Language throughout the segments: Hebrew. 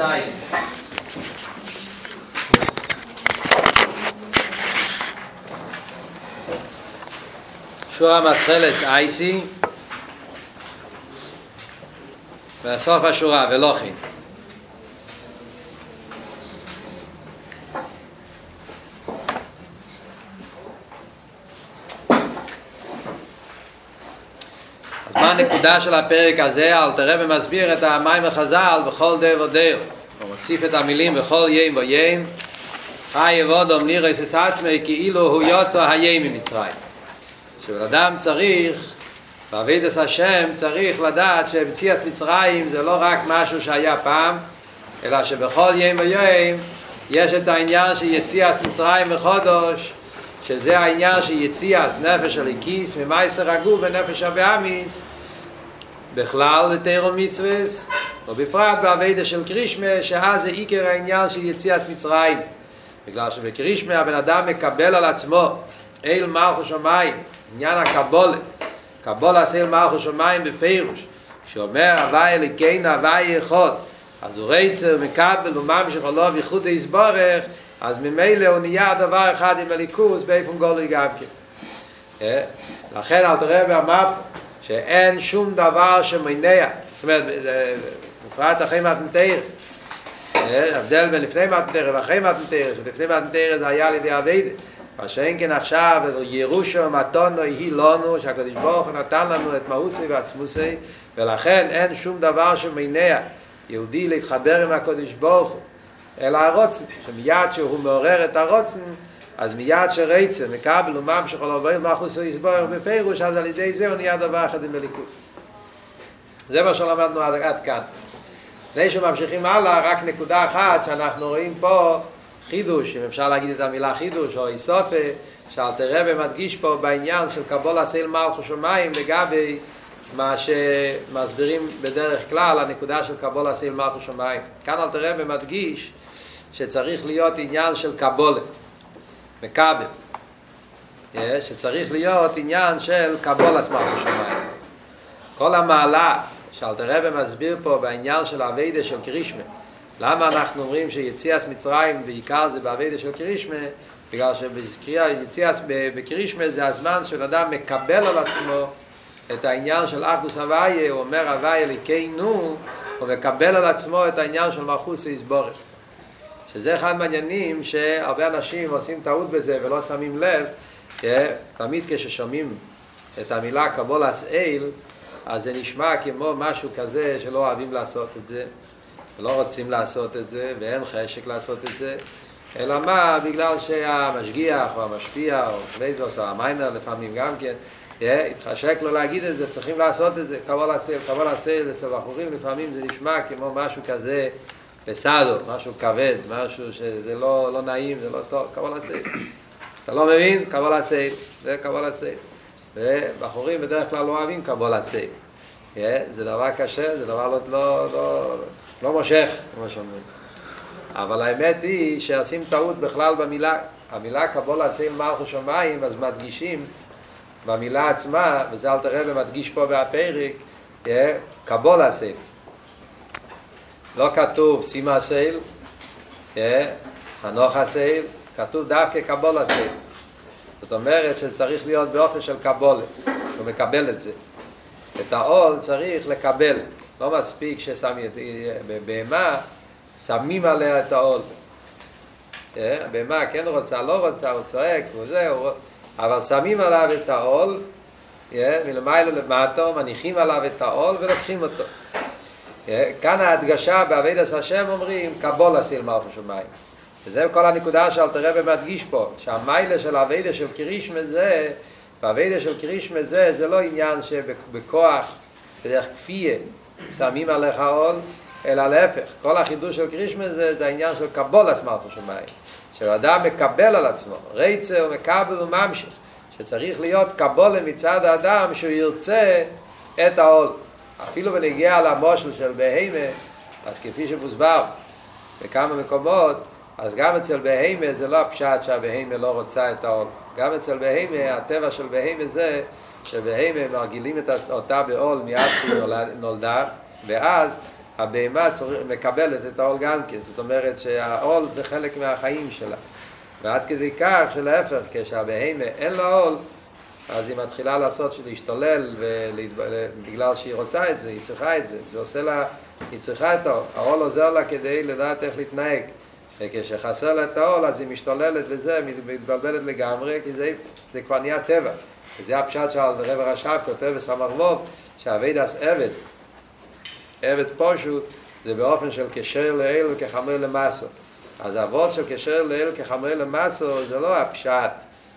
ע"ז שורה מתחילת אייסי בסוף השורה ולוכין אז הנקודה של הפרק הזה? אל תראה ומסביר את המים החז"ל בכל די ודאו הוא מוסיף את המילים בכל יים ויים חי יבודום לירס את עצמי כאילו הוא יוצא היים ממצרים שבן אדם צריך בעבידת השם צריך לדעת שמציאת מצרים זה לא רק משהו שהיה פעם אלא שבכל יים ויים יש את העניין של יציאת מצרים מחודש שזה העניין של יציאת נפש הליקיס ממייסר הגוף ונפש הבאמיס בכלל לתירו מצווס ובפרט בעבידה של קרישמה שאז זה עיקר העניין של יציאת מצרים. בגלל שבקרישמה הבן אדם מקבל על עצמו אל מלכו שמיים עניין הקבולה. קבולה עשה אל מלכו שמיים בפירוש שאומר הווי אליקין הווי יכול אז הוא רצר מקבל וממשיך עולו ויחוד היסבורך אז ממילא הוא נהיה דבר אחד עם הליכוס באיפון גולוי גם כן. לכן אל תראה ואמר שאין שום דבר שמונע זאת אומרת בפרט אחרי מתנתר הבדל בין לפני מתנתר ואחרי מתנתר שלפני מתנתר זה היה על ידי אביידה מה שאין כן עכשיו ירושו מתונו היא לנו שהקדוש ברוך הוא נתן לנו את מאוסי ועצמוסי ולכן אין שום דבר שמונע יהודי להתחבר עם הקדוש ברוך הוא. אלא הרוצן, שמיד שהוא מעורר את הרוצן, אז מיד שרצן, מקבל וממשך על עובר מה חוסו יסבור בפירוש, אז על ידי זה הוא נהיה דבר אחד עם מליכוס. זה מה שלמדנו עד, עד כאן. לפני שממשיכים הלאה, רק נקודה אחת שאנחנו רואים פה חידוש, אם אפשר להגיד את המילה חידוש או איסופה, שאלתר רבי מדגיש פה בעניין של קבול הסייל מלכו שמיים לגבי מה שמסבירים בדרך כלל הנקודה של קבול הסייל מלכו שמיים. כאן אלתר רבי מדגיש שצריך להיות עניין של קבולה, מקבל, שצריך להיות עניין של קבול מלכו שמיים. כל המעלה שאלתר רבי מסביר פה בעניין של האביידה של קרישמה, למה אנחנו אומרים שיציאת מצרים בעיקר זה באביידה של קרישמה? בגלל שיציאת בקרישמה זה הזמן שאדם מקבל על עצמו את העניין של אחדוס הוויה, הוא אומר הוויה אליקנו, הוא מקבל על עצמו את העניין של מלכותו יתברך. שזה אחד מהעניינים שהרבה אנשים עושים טעות בזה ולא שמים לב, תמיד כששומעים את המילה קבלת עול, אז זה נשמע כמו משהו כזה שלא אוהבים לעשות את זה, ולא רוצים לעשות את זה, ואין חשק לעשות את זה, אלא מה? בגלל שהמשגיח או המשפיע או פלייזוס או המאמר לפעמים גם כן, התחשק לו להגיד את זה, צריכים לעשות את זה, קבול עשה, קבול עשה, אצל בחורים לפעמים זה נשמע כמו משהו כזה פסאדו, משהו כבד, משהו שזה לא, לא נעים, זה לא טוב, קבול עשה. אתה לא מבין? קבול עשה, זה קבול עשה. ובחורים בדרך כלל לא אוהבים קבול עשה. זה דבר קשה, זה דבר לא, לא, לא, לא מושך, כמו שאומרים. אבל האמת היא שעושים טעות בכלל במילה, המילה קבול עשה מלכו שמיים, אז מדגישים במילה עצמה, וזה אל תראה ומדגיש פה בפרק, קבול עשה. לא כתוב סימה סייל, חנוך הסייל, כתוב דווקא קבול הסייל. זאת אומרת שצריך להיות באופן של קבולה, הוא מקבל את זה. את העול צריך לקבל, לא מספיק ששמים את בהמה, שמים עליה את העול. הבהמה כן רוצה, לא רוצה, הוא צועק, הוא זה, הוא... אבל שמים עליו את העול, מלמעלה למטה, מניחים עליו את העול ולוקחים אותו. כאן ההדגשה בעבידת השם אומרים קבול אסיל מלכו שמיים וזה כל הנקודה שאלתר רבי מדגיש פה שהמיילה של העבידה של קרישמה זה בעבידה של קרישמה זה זה לא עניין שבכוח בדרך כפייה שמים עליך עול אלא להפך. כל החידוש של קרישמה זה זה העניין של קבול אס מלכו שמיים שאדם מקבל על עצמו רצה ומקבל וממשיך שצריך להיות קבולה מצד האדם שהוא ירצה את העול אפילו בנגיע למושל של בהימה, אז כפי שמוסבר בכמה מקומות, אז גם אצל בהימה זה לא הפשט שהבהימה לא רוצה את העול. גם אצל בהימה, הטבע של בהימה זה שבהימה מרגילים את אותה בעול מיד שהיא נולדה, ואז הבהמה מקבלת את העול גם כן, זאת אומרת שהעול זה חלק מהחיים שלה. ועד כדי כך שלהפך, כשהבהמה אין לה עול, אז היא מתחילה לעשות, להשתולל, בגלל שהיא רוצה את זה, היא צריכה את זה, זה עושה לה, היא צריכה את העול, העול עוזר לה כדי לדעת איך להתנהג. וכשחסר לה את העול אז היא משתוללת וזה, מתבלבלת לגמרי, כי זה, זה כבר נהיה טבע. וזה הפשט של רב הרש"ב כותב בסמ"ך ווב, שהאבידס עבד, עבד פושוט, זה באופן של קשר לאל וכחמר למסו. אז האבות של קשר לאל כחמר למסו זה לא הפשט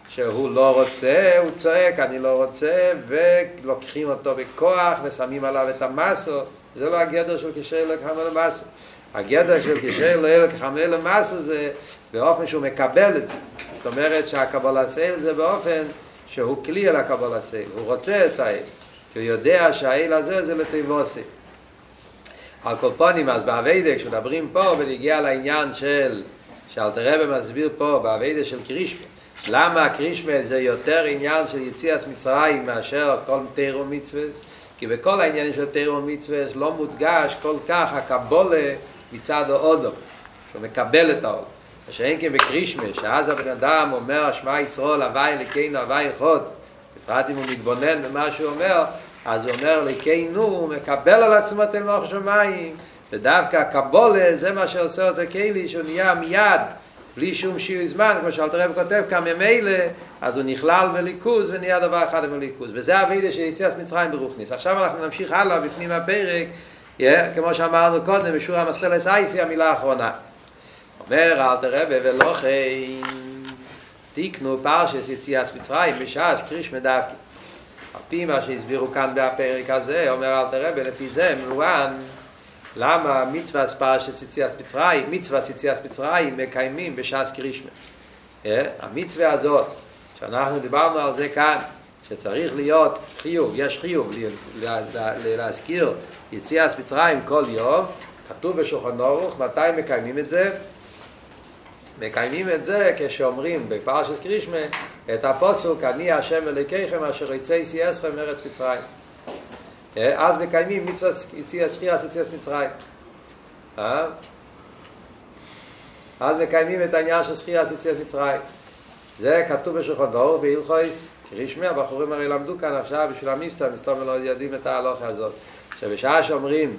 שהוא לא רוצה, הוא צועק, אני לא רוצה, ולוקחים אותו בכוח ושמים עליו את המסו, זה לא הגדר של קשר לאל כחמר למסו. הגדר של קשר לאל כחמר למסו זה באופן שהוא מקבל את זה. זאת אומרת שהקבלה סייל זה באופן שהוא כלי על הקבלה סייל, הוא רוצה את האל, כי הוא יודע שהאל הזה זה לטבוסי. על כל פונים, אז באביידה, כשמדברים פה ונגיע לעניין של, שאלתר רבי מסביר פה, באביידה של קרישמה, למה הקרישמה זה יותר עניין של יציאת מצרים מאשר כל תירו מצווה? כי בכל העניינים של תירו מצווה לא מודגש כל כך הקבולה מצד האודו, שהוא מקבל את העול. שאין כן בקרישמה, שאז הבן אדם אומר, שמע ישראל, הווי אליקנו, הווי אחד, בפרט אם הוא מתבונן במה שהוא אומר, אז הוא אומר ליקנו, הוא מקבל על עצמו את אלמוך שמיים, ודווקא הקבולה זה מה שעושה אותו כלי, שהוא נהיה מיד, בלי שום שיר זמן, כמו שאלתר רב כותב כאן ממילא, אז הוא נכלל בליכוז ונהיה דבר אחד עם הליכוז. וזה הווידה של יציאת מצרים ברוכניס. עכשיו אנחנו נמשיך הלאה בפנים הפרק, yeah, כמו שאמרנו קודם, בשור המסטלס אייסי, המילה האחרונה. אומר אלתר רב ולוכן, תיקנו פרשס יציאת מצרים בשעס קריש מדווקא. על פי מה שהסבירו כאן בפרק הזה, אומר אלתר רבי, לפי זה מובן למה מצווה פרשת יציאת מצרים, מצווה יציאת מצרים מקיימים בש"ס קרישמה. המצווה הזאת, שאנחנו דיברנו על זה כאן, שצריך להיות חיוב, יש חיוב להזכיר יציאת מצרים כל יום, כתוב בשולחן ערוך, מתי מקיימים את זה? מקיימים את זה כשאומרים בפרשת קרישמה את הפוסוק אני השם אלוקיכם אשר יצא יסיעסכם מארץ מצרים אז מקיימים מצווה סחירס יציאת מצרים. אז מקיימים את העניין של סחירס יציאת מצרים. זה כתוב בשולחן דור בהלכויס קרישמה הבחורים הרי למדו כאן עכשיו בשביל המסתר מסתום לא יודעים את ההלוכה הזאת. שבשעה שאומרים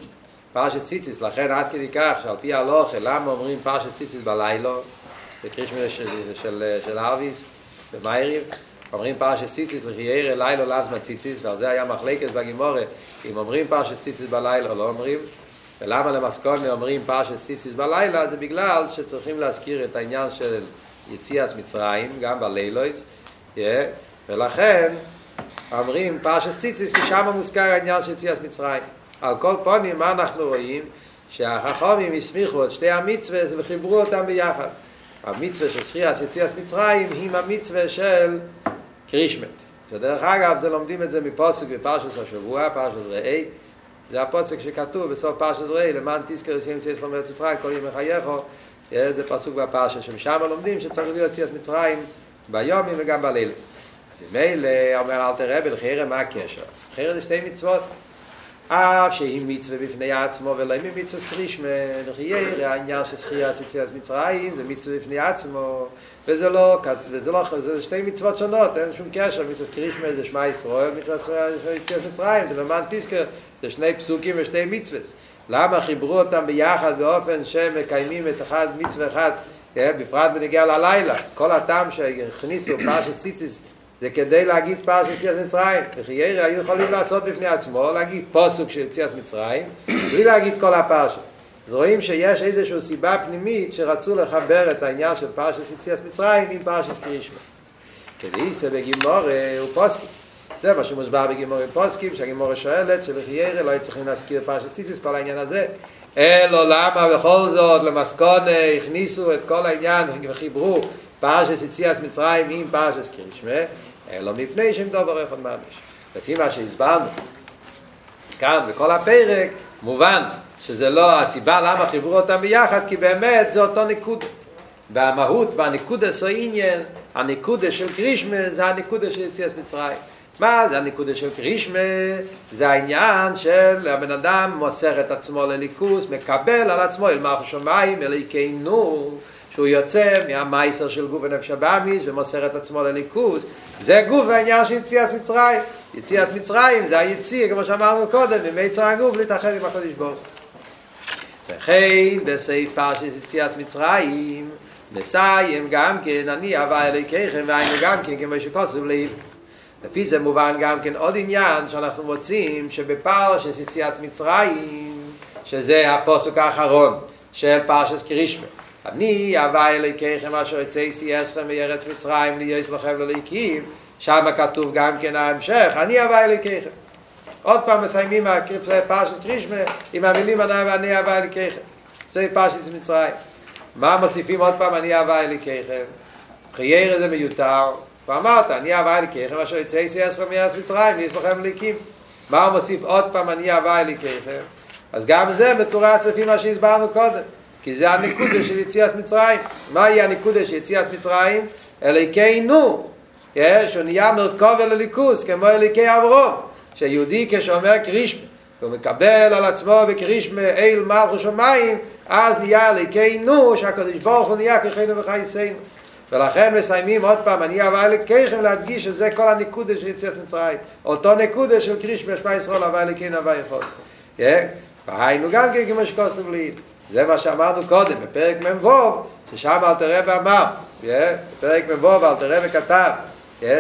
פרשת ציציס לכן עד כדי כך שעל פי ההלוכה למה אומרים פרשת ציציס בלילה? בקרישמה של, של, של ארוויס, במייריב, אומרים פרשת ציציס, לחייר לילה לזמן ציציס, ועל זה היה מחלקת בגימורה, אם אומרים פרשת ציציס בלילה או לא אומרים, ולמה למסקונה אומרים פרשת ציציס בלילה, זה בגלל שצריכים להזכיר את העניין של יציאת מצרים, גם בלילויס, ולכן אומרים פרשת ציציס, כי שם מוזכר העניין של יציאת מצרים. על כל פונים, מה אנחנו רואים? שהחכמים הסמיכו את שתי המצווה וחיברו אותם ביחד. המצווה של שחייה יציאת מצרים היא המצווה של קרישמת. שדרך אגב זה לומדים את זה מפוסק בפרשת השבוע, פרשת ראי, זה הפוסק שכתוב בסוף פרשת ראי, למען תזכר יציאת מצרים מארץ מצרים, כל ימי חייכו, זה פסוק בפרשת שמשם לומדים שצריך להיות יציאת מצרים ביומים וגם בלילס. אז מילא אומר אל תראה בלחיירה מה הקשר? חיירה זה שתי מצוות. אף שהיא מצווה בפני עצמו ולא היא מצווה סקרישמה, לחייר, העניין של שחייה יציאת מצרים זה מצווה בפני עצמו וזה לא, וזה לא, זה שתי מצוות שונות, אין שום קשר, מצווה סקרישמה זה שמע ישראל, מצווה יציאת מצרים, זה למען תזכר, זה שני פסוקים ושתי מצוות. למה חיברו אותם ביחד באופן שהם מקיימים את אחד מצווה אחד, בפרט בנגיע ללילה, כל הטעם שהכניסו פרשת ציציס זה כדי להגיד פרש יציאת מצרים. וחיירה היו יכולים לעשות בפני עצמו, להגיד פוסוק של יציאת מצרים, בלי להגיד כל הפרשה. אז רואים שיש איזושהי סיבה פנימית שרצו לחבר את העניין של פרשת יציאת מצרים עם פרשת קרישמה. כדאיסה בגימורה הוא פוסקים. זה מה שמוסבר בגימורה פוסקים, שהגימורה שואלת שלחיירה לא היו צריכים להזכיר פרשת ציציס כל העניין הזה. אלו למה בכל זאת למסקונה הכניסו את כל העניין וחיברו פרשת יציאת מצרים עם פרשת קרישמה. אלא מפני שהם דבר אחד ממש. לפי מה שהסברנו כאן בכל הפרק, מובן שזה לא הסיבה למה חיברו אותם ביחד, כי באמת זה אותו נקודה. והמהות והנקודה עשו עניין, הנקודה של קרישמה זה הנקודה של יציאת מצרים. מה זה הנקודה של קרישמה? זה העניין של הבן אדם מוסר את עצמו לליכוס, מקבל על עצמו אל מערכו שמיים, אליקנו, שהוא יוצא מהמייסר של גוף ונפש הבאמיס ומוסר את עצמו לליכוס. זה גוף העניין של יציאת מצרים. יציאת מצרים זה היציא, כמו שאמרנו קודם, ממיצר הגוף להתאחד עם הקדוש ברוך וכן בסעיף פרשת יציאת מצרים מסיים גם כן אני אהבה אלוהיכם והיינו גם כן כמו שכוסו לעיל לפי זה מובן גם כן עוד עניין שאנחנו מוצאים שבפרשת יציאת מצרים שזה הפוסק האחרון של פרשת קרישמה אני אהבה אלוהיכם אשר יצאי אסכם מארץ מצרים להיות לכם לליקים שם כתוב גם כן ההמשך. אני אהבה אלוהיכם עוד פעם מסיימים פרשת קרישמה עם המילים אני אהבה אלוהיכם זה פרשת מצרים. מה מוסיפים עוד פעם? אני אהבה אלוהיכם חייר זה מיותר. ואמרת אני אהבה אלוהיכם אשר יצאי אסכם מארץ מצרים להיות לכם לליקים מה מוסיף עוד פעם? אני אהבה אלוהיכם אז גם זה מתורץ לפי מה שהסברנו קודם כי זה הנקודה של יציאת מצרים. מהי הנקודה של יציאת מצרים? אליקנו, שהוא נהיה מרכוב אל הליכוס, כמו אליקי אברום, שיהודי כשאומר קרישמה, הוא מקבל על עצמו בקרישמה אל מלכו שמיים, אז נהיה אליקנו, שהקדוש ברוך הוא נהיה כחיינו וחייסנו. ולכן מסיימים עוד פעם, אני אהבה אליקייכם להדגיש שזה כל הנקודה של יציאת מצרים. אותו נקודה של קרישמה, השפע ישראל, אהבה אליקיינו, אהבה יפות. והיינו גם כן כמו שכוסף לי. זה מה שאמרנו קודם, בפרק מ"ו, ששם אלתר רב אמר, בפרק מ"ו אלתר רב כתב,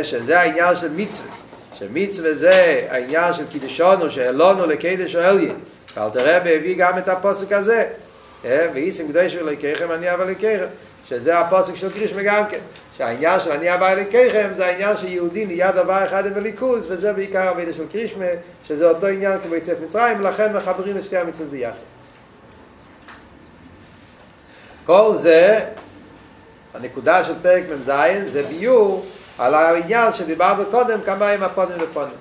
שזה העניין של מצווה, שמצווה זה העניין של קידשונו, שאלונו לקידש אליין, ואלתר רב הביא גם את הפוסק הזה, ואיסם קדוש ולקחם אני אבא לקחם, שזה הפוסק של קרישמה גם כן, שהעניין של אני אבא לקחם זה העניין שיהודי נהיה דבר אחד עם הליכוז, וזה בעיקר המילה של קרישמה, שזה אותו עניין כמו יציאת מצרים, ולכן מחברים את שתי המצוות ביחד. כל זה, הנקודה של פרק מ"ז, זה ביור על העניין שדיברנו קודם, כמה עם הפונים לפונים.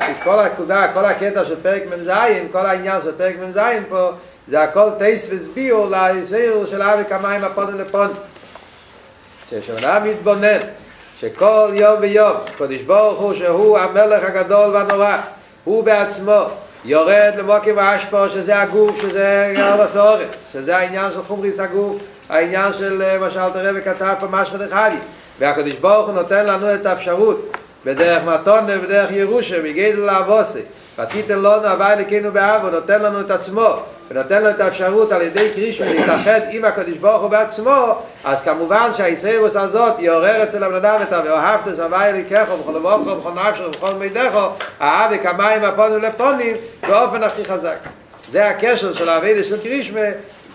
אז כל הנקודה, כל הקטע של פרק מ"ז, כל העניין של פרק מ"ז פה, זה הכל טייס וסביור לישראל של אבי כמה עם הפונים לפונים. ששונה מתבונן, שכל יום ויום, קודש ברוך הוא שהוא המלך הגדול והנורא, הוא בעצמו, יורד למוקים האשפו שזה הגוף, שזה ארבס אורץ, שזה העניין של חומריס הגוף, העניין של מה שאלתר רבי כתב פה משהו דחבי. והקדוש ברוך הוא נותן לנו את האפשרות בדרך מתון ובדרך ירושה, בגדל לאבוסי. ותיתן לנו הווי לקינו באב, הוא נותן לנו את עצמו, ונותן לו את האפשרות על ידי קרישמה להתאחד עם הקדוש ברוך הוא בעצמו, אז כמובן שהאיסאירוס הזאת יעורר אצל הבן אדם את את הווי אליקךו בכל אבוכו ובכל נפשו ובכל מידךו, אהב כמים הפונים לפונים באופן הכי חזק. זה הקשר של האבידה של קרישמה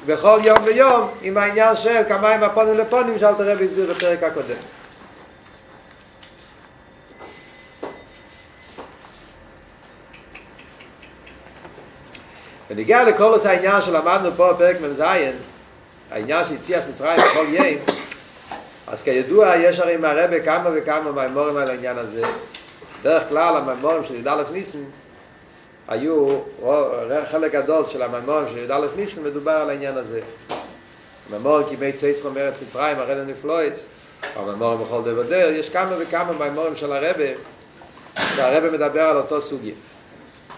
בכל יום ויום עם העניין של כמים הפונים לפונים שאלת הרבי הסביר בפרק הקודם. ונגיע לכל עושה העניין שלמדנו פה בפרק מ"ז, העניין של יציאת מצרים בכל יום, אז כידוע יש הרי מהרבה כמה וכמה מהמורים על העניין הזה. בדרך כלל הממורים של י"א ניסן היו, חלק גדול של הממורים של י"א ניסן מדובר על העניין הזה. הממורים כימי צייסחו מארץ מצרים, הרדן נפלויץ, הממורים בכל דבר דר, יש כמה וכמה מהמורים של הרבה, שהרבה מדבר על אותו סוגיה.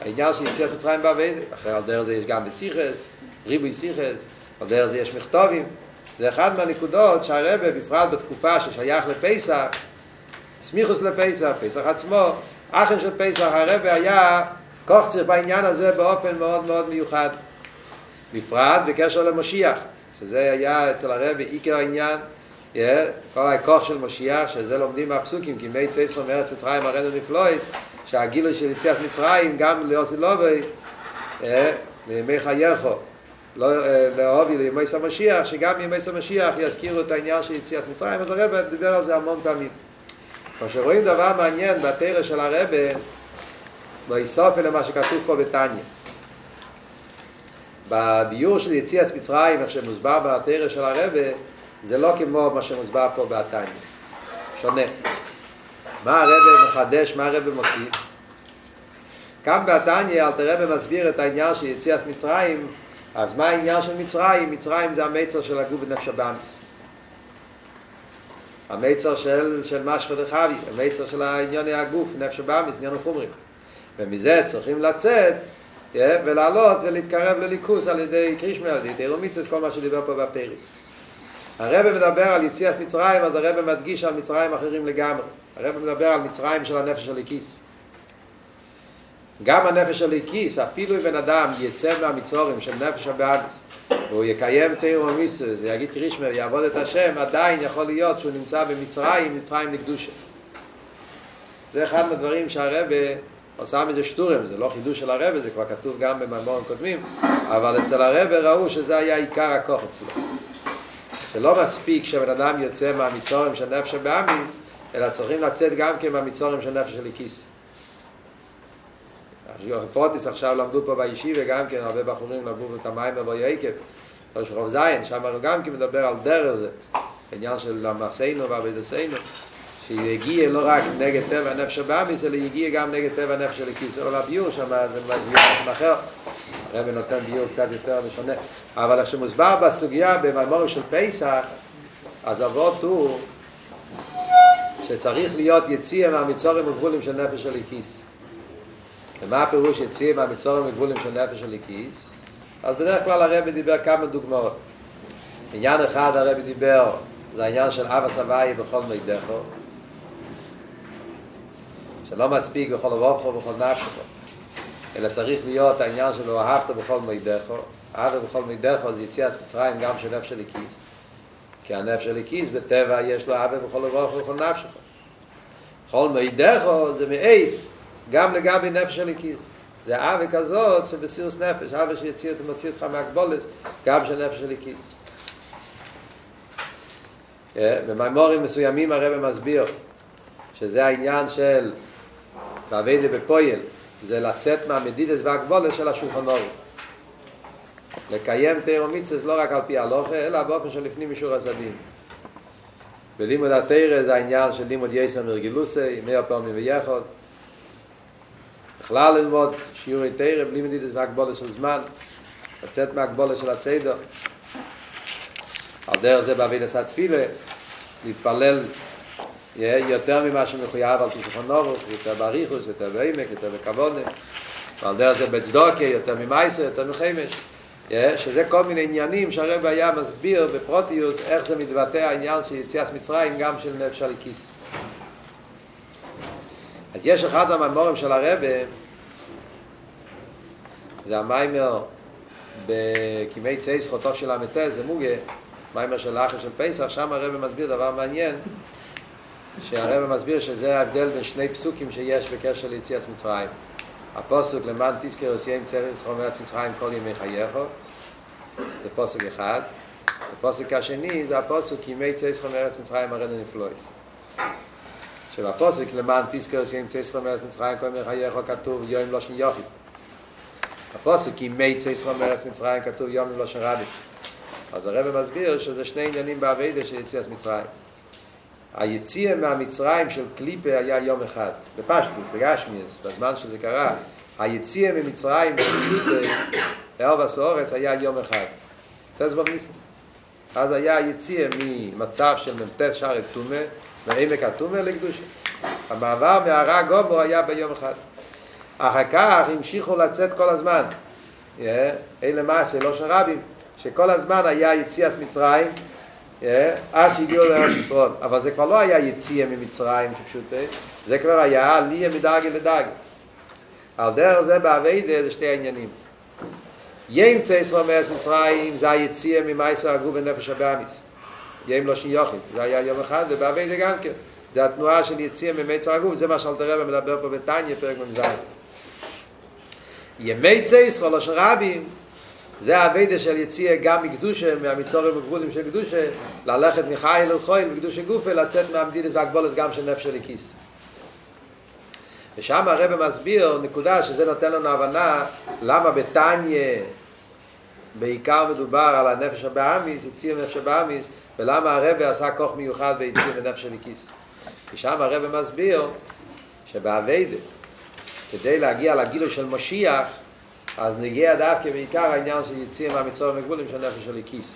העניין של יציאת מצרים בעבד, אחרי על דרך זה יש גם בסיכס, ריבוי סיכס, על דרך זה יש מכתובים, זה אחד מהנקודות שהרבא, בפרט בתקופה ששייך לפסח, סמיכוס לפסח, פסח עצמו, אחים של פסח, הרבא היה קוחצר בעניין הזה באופן מאוד מאוד מיוחד. בפרט בקשר למשיח, שזה היה אצל הרבא עיקר העניין, yeah, כל הכוח של משיח, שזה לומדים מהפסוקים, כי מי צייסר מארץ מצרים הרנו נפלויס, שהגילוי של יציאת מצרים גם ליוסי לובי, לימי חייכו, לאהובי לימי סמשיח, שגם ימי סמשיח יזכירו את העניין של יציאת מצרים, אז הרב דיבר על זה המון פעמים. מה שרואים דבר מעניין בתרא של הרב, באיסוף אלה מה שכתוב פה בתניא. בביור של יציאת מצרים, איך שמוסבר בתרא של הרב, זה לא כמו מה שמוסבר פה בתניא. שונה. מה הרב מחדש, מה הרב מוסיף? כאן בתניא אלתר רב מסביר את העניין של יציאת מצרים, אז מה העניין של מצרים? מצרים זה המיצר של הגוף בנפש הבאמס. המיצר של, של משחא דחבי, המיצר של העניין הגוף, נפש הבאמיס, עניין החומרים. ומזה צריכים לצאת ולעלות ולהתקרב לליכוס על ידי קרישמי, על ידי תירו מיצוס, כל מה שדיבר פה בפרק. הרב מדבר על יציאת מצרים, אז הרב מדגיש על מצרים אחרים לגמרי. הרב מדבר על מצרים של הנפש של הליקיס. גם הנפש של הליקיס, אפילו אם בן אדם יצא מהמצורים של נפש הבאמיס, והוא יקיים תירו מיצוס, ויגיד קרישמי, ויעבוד את השם, עדיין יכול להיות שהוא נמצא במצרים, מצרים לקדושה. זה אחד מהדברים שהרב עושה מזה שטורם, זה לא חידוש של הרב, זה כבר כתוב גם במאמרים קודמים, אבל אצל הרב ראו שזה היה עיקר הכוח אצלו. שלא מספיק שבן אדם יוצא מהמצורים של נפש הבאמיס, אלא צריכים לצאת גם כן מהמצורים של נפש הליקיס. פרוטיס עכשיו למדו פה בישיבה, וגם כן הרבה בחורים למדו את המים בבוי עקב, ראש רוב זין, שם הוא גם כן מדבר על דרך זה, עניין של המעשינו ועבדסנו. שיגיע לא רק נגד טבע הנפש הבאמיס, אלא יגיע גם נגד טבע הנפש של הכיס. אבל הביור שם זה ביור אחר. הרב נותן ביור קצת יותר משונה. אבל איך שמוסבר בסוגיה במאמור של פסח, אז אבות הוא שצריך להיות יציע מהמצורים וגבולים של נפש של הכיס. ומה הפירוש יציע מהמצורים וגבולים של נפש של? אז בדרך כלל הרב דיבר כמה דוגמאות. עניין אחד הרב דיבר, זה העניין של אבא סבייה בכל מידךו. שלא מספיק בכל רוחו ובכל נפשו אלא צריך להיות העניין שלו אהבת בכל מידךו אהבת בכל מידךו זה יציאת מצרים גם של נפש הליקיס כי הנפש הליקיס בטבע יש לו אהבת בכל רוחו ובכל נפשו בכל מידךו זה מעיד גם לגבי נפש הליקיס זה אהבה כזאת שבסירוס נפש אהבה שיציר את מוציא אותך מהגבולס גם של נפש הליקיס במיימורים מסוימים הרב מסביר שזה העניין של ועבדה בפויל זה לצאת מהמדידס והגבולת של השולחן אורך. לקיים תירו מיצס לא רק על פי הלוכה, אלא באופן של לפנים משור הסדין. בלימוד התירה זה העניין של לימוד יסר מרגילוסי, מאה פעמים ויחוד. בכלל ללמוד שיעורי תירה בלי מדידס והגבולת של זמן, לצאת מהגבולת של הסדר. על דרך זה בעביד עשה תפילה, להתפלל יותר ממה שמחויב על תשכון נורוס, יותר באריכוס, יותר בעמק, יותר בכבונה, ועל דרך זה בצדוקה, יותר ממייסר, יותר מחמש, שזה כל מיני עניינים שהרב היה מסביר בפרוטיוס איך זה מתבטא העניין של יציאת מצרים גם של נפש הליקיס. אז יש אחד המאמורים של הרב, זה המיימר בכימי צייס חוטוף של המטה, זה מוגה, מיימר של אחר של פסח, שם הרב מסביר דבר מעניין, שהרבא מסביר שזה ההבדל בין שני פסוקים שיש בקשר ליציאת מצרים. הפוסק למען תזכר עושיים צרס חומרת מצרים כל ימי חייך, זה פוסק אחד. הפוסק השני זה הפוסק ימי צרס חומרת מצרים הרדן נפלויס. שבפוסק למען תזכר עושיים צרס חומרת מצרים כל ימי חייך כתוב יום לא שני יוכי. הפוסק ימי צרס חומרת מצרים כתוב יום לא שני רבי. אז הרבא מסביר שזה שני עניינים בעבידה של יציאת מצרים. היציאה מהמצרים של קליפה היה יום אחד, בפשטוס, בגשמיאס, בזמן שזה קרה, היציאה ממצרים בפשוט אלבס אורץ היה יום אחד. תסבור ניסן. אז היה היציאה ממצב של מ"ט שער תומה, מעמק התומה לקדושה. המעבר מהרע גובו היה ביום אחד. אחר כך המשיכו לצאת כל הזמן. אלה מעשה, לא של רבים, שכל הזמן היה יציאת מצרים, עד שהגיעו לארץ ישראל. אבל זה כבר לא היה יציאה ממצרים כפשוט, זה כבר היה עלייה מדרגה לדרגה. על דרך זה בעבידה זה שתי העניינים. ימצא ישראל מארץ מצרים זה היציאה ממייסר הגוף ונפש הבאמיס. ים לא שני יוחיד, זה היה יום אחד, ובעבידה גם כן. זה התנועה של יציאה ממייסר הגוף, זה מה שאלתר רבי מדבר פה בתניא, פרק מ"ז. ימי צא ישראל, של רבים, זה הווידה של יציאה גם מקדושה, מהמצורים וגבולים של קדושה, ללכת מחייל לחויל בקדושה גופה, לצאת מהמדידס והגבולת גם של נפש הליקיס. ושם הרב מסביר נקודה שזה נותן לנו הבנה למה בתניא בעיקר מדובר על הנפש הבאמיס, יציאה מנפש הבאמיס, ולמה הרב עשה כוח מיוחד ביציאה מנפש הליקיס. כי שם הרב מסביר שבאביידה, כדי להגיע לגילו של משיח, אז נגיע דווקא בעיקר העניין של יציאה מהמצור המגבולים של נפש של הכיס.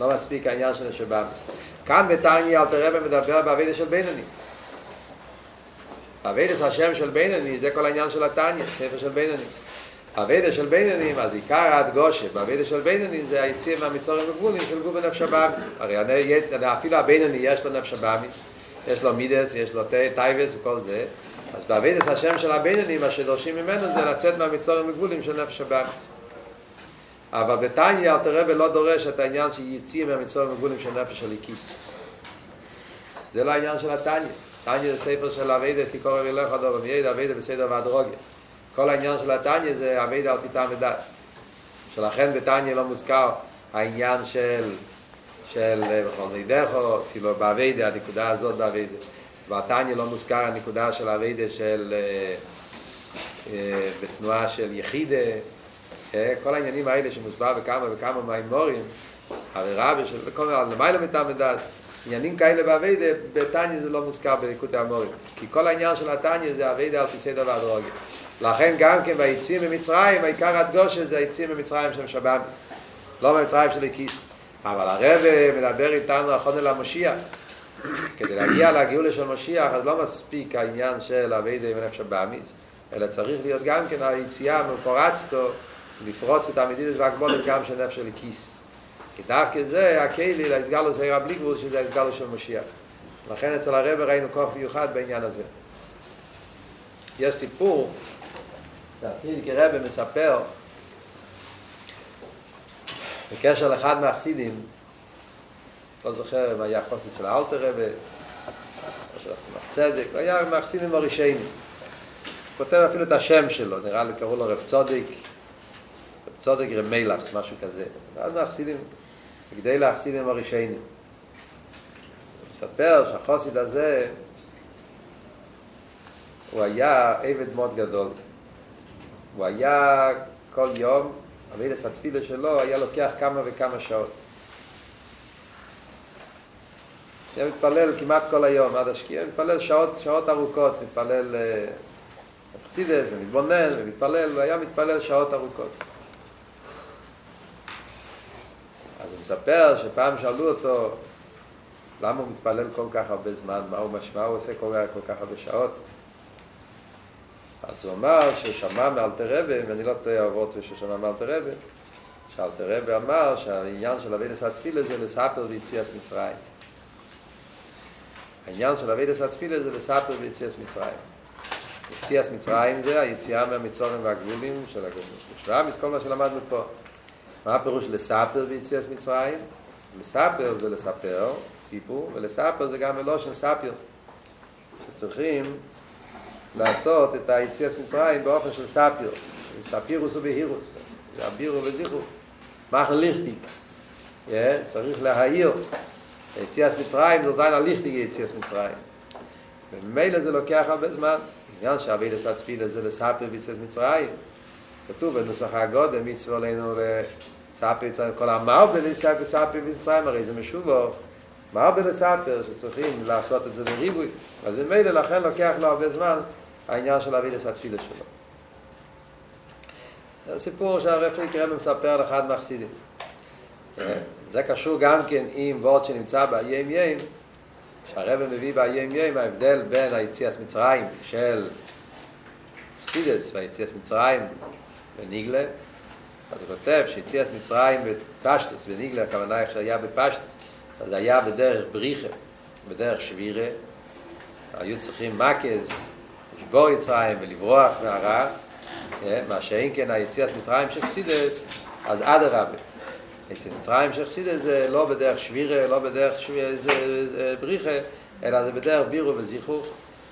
לא מספיק העניין של השבאמיס. כאן בתניא אלתר רבי מדבר בעבידה של בינוני. עבידת השם של בינוני זה כל העניין של התניא, ספר של בינוני. עבידה של בינוני, אז עיקר ההדגושה בעבידה של בינוני זה היציאה מהמצורים הגבולים של גובה נפש הבאמיס. הרי אפילו הבינוני יש לו נפש הבאמיס, יש לו מידות, יש לו תאוות וכל זה, אז בעבודת השם של הבינוני, מה שדורשים ממנו זה לצאת מהמצרים וגבולים של נפש הבהמית. אבל בתניא אלטער רבי לא דורש את העניין שיציא מהמצרים וגבולים של נפש האלוקית. זה לא העניין של התניא. תניא זה ספר של עבודה, כי קרוב אליך הדבר מאוד, עבודה בסדר והדרגה. כל העניין של התניא זה עבודה על פי טעם ודעת. שלכן בתניא לא מוזכר העניין של של בכל מידךו, כאילו באביידה, הנקודה הזאת באביידה. בתניא לא מוזכר הנקודה של אביידה של בתנועה של יחידה. כל העניינים האלה שמוסבר בכמה וכמה מהאימורים, הרי רבי של כל מיני, למעלה מטעם ודס. עניינים כאלה באביידה, בתניא זה לא מוזכר בליקוטי המורים. כי כל העניין של התניא זה אביידה על פי סדר והדרוגיה. לכן גם כן ביציאים ממצרים, העיקר הדגושה זה היציאים ממצרים של שבאמיס. לא ממצרים של הכיס. אבל הרב מדבר איתנו אחרון אל המשיח. כדי להגיע לגאולה של משיח, אז לא מספיק העניין של אביידה ונפש הבאמיס, אלא צריך להיות גם כן היציאה מפורצתו, לפרוץ את המדידת והגבולת גם של נפש של הכיס. כי דווקא זה הכלי להסגלו זה בלי גבול שזה ההסגלו של משיח. לכן אצל הרב ראינו כוח מיוחד בעניין הזה. יש סיפור, שהפרידיקי רבי מספר בקשר לאחד מהחסידים, לא זוכר אם היה חוסית של האלטר רבי, או של עצמך צדק, הוא היה מהחסידים הראשיינים. כותב אפילו את השם שלו, נראה לי קראו לו רב צודיק, רב צודיק רמילחס, משהו כזה. ואז מהחסידים כדי להחסיד עם הראשיינים. הוא מספר שהחוסיד הזה הוא היה עבד מאוד גדול. הוא היה כל יום, אבילס התפילה שלו היה לוקח כמה וכמה שעות. היה מתפלל כמעט כל היום עד השקיע, מתפלל שעות, שעות ארוכות, מתפלל חסידס ומתבונן ומתפלל, והיה מתפלל שעות ארוכות. אז הוא מספר שפעם שאלו אותו למה הוא מתפלל כל כך הרבה זמן, מה הוא משמע, הוא עושה כל, כל כך הרבה שעות. אז הוא אמר ששמע מאלתר רבי, ואני לא טועה אבות ששמע מאלתר רבי, שאלתר רבי אמר שהעניין של אבידס התפילה זה לספר ויציאס מצרים. העניין של אבידס התפילה זה לספר ויציאס מצרים. יציאס מצרים זה היציאה מהמצורים והגבולים של הגבולים. של שבאמיס, כל מה שלמדנו פה. מה הפירוש לספר ביציאת מצרים? לספר זה לספר, סיפור, ולספר זה גם מלושן ספיר, שצריכים לעשות את היציאת מצרים באופן של ספיר, ספירוס ובהירוס, זה אבירו וזיכרו, מאכל ליכטיק, צריך להעיר, יציאת מצרים זה זין הליכטיק יציאת מצרים, וממילא זה לוקח הרבה זמן, עניין שהעביד עשה תפילה זה לספר ביציאת מצרים, כתוב בנוסח הגודל מצווה עלינו לספר כל המרבה לספר ספר במצרים הרי זה משובו. מרבה לספר שצריכים לעשות את זה בריבוי. אז במילא לכן לוקח לו הרבה זמן העניין של אבידס התפילה שלו. זה סיפור שהרפל יקרה ומספר לאחד מהחסידים זה קשור גם כן עם וורד שנמצא באיים יים שהרבא מביא באיים יים ההבדל בין היציאס מצרים של חסידס והיציאס מצרים בניגלה, אז הוא כותב שיציאס מצרים בפשטוס, בניגלה הכוונה איך שהיה בפשטוס, אז זה היה בדרך בריחה, בדרך שבירה, היו צריכים מקז, לשבור יצרים ולברוח מהרע, מה שאין כן היציאס מצרים של חסידס, אז עד יציאס מצרים של חסידס זה לא בדרך שבירה, לא בדרך שבירה, זה בריחה, אלא זה בדרך בירו וזיכוך,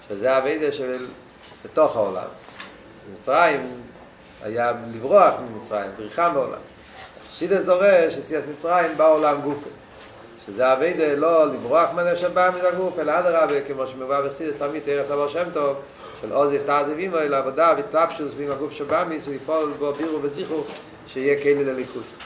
שזה הווידה של בתוך העולם. מצרים היה לברוח ממצרים, בריחה מעולם. חסידס דורש שסיאס מצרים בעולם גופה. שזה אביידה לא לברוח מנפש הבא מן הגוף, אלא אדרבה, כמו שמובא בחסידס תמיד תראה סבר שם טוב, של עוזב תעזב אימו אל עבודה ותלפשוס ועם הגוף שבא מיס, הוא יפעול בו בירו וזיכו, שיהיה כלי לליכוס.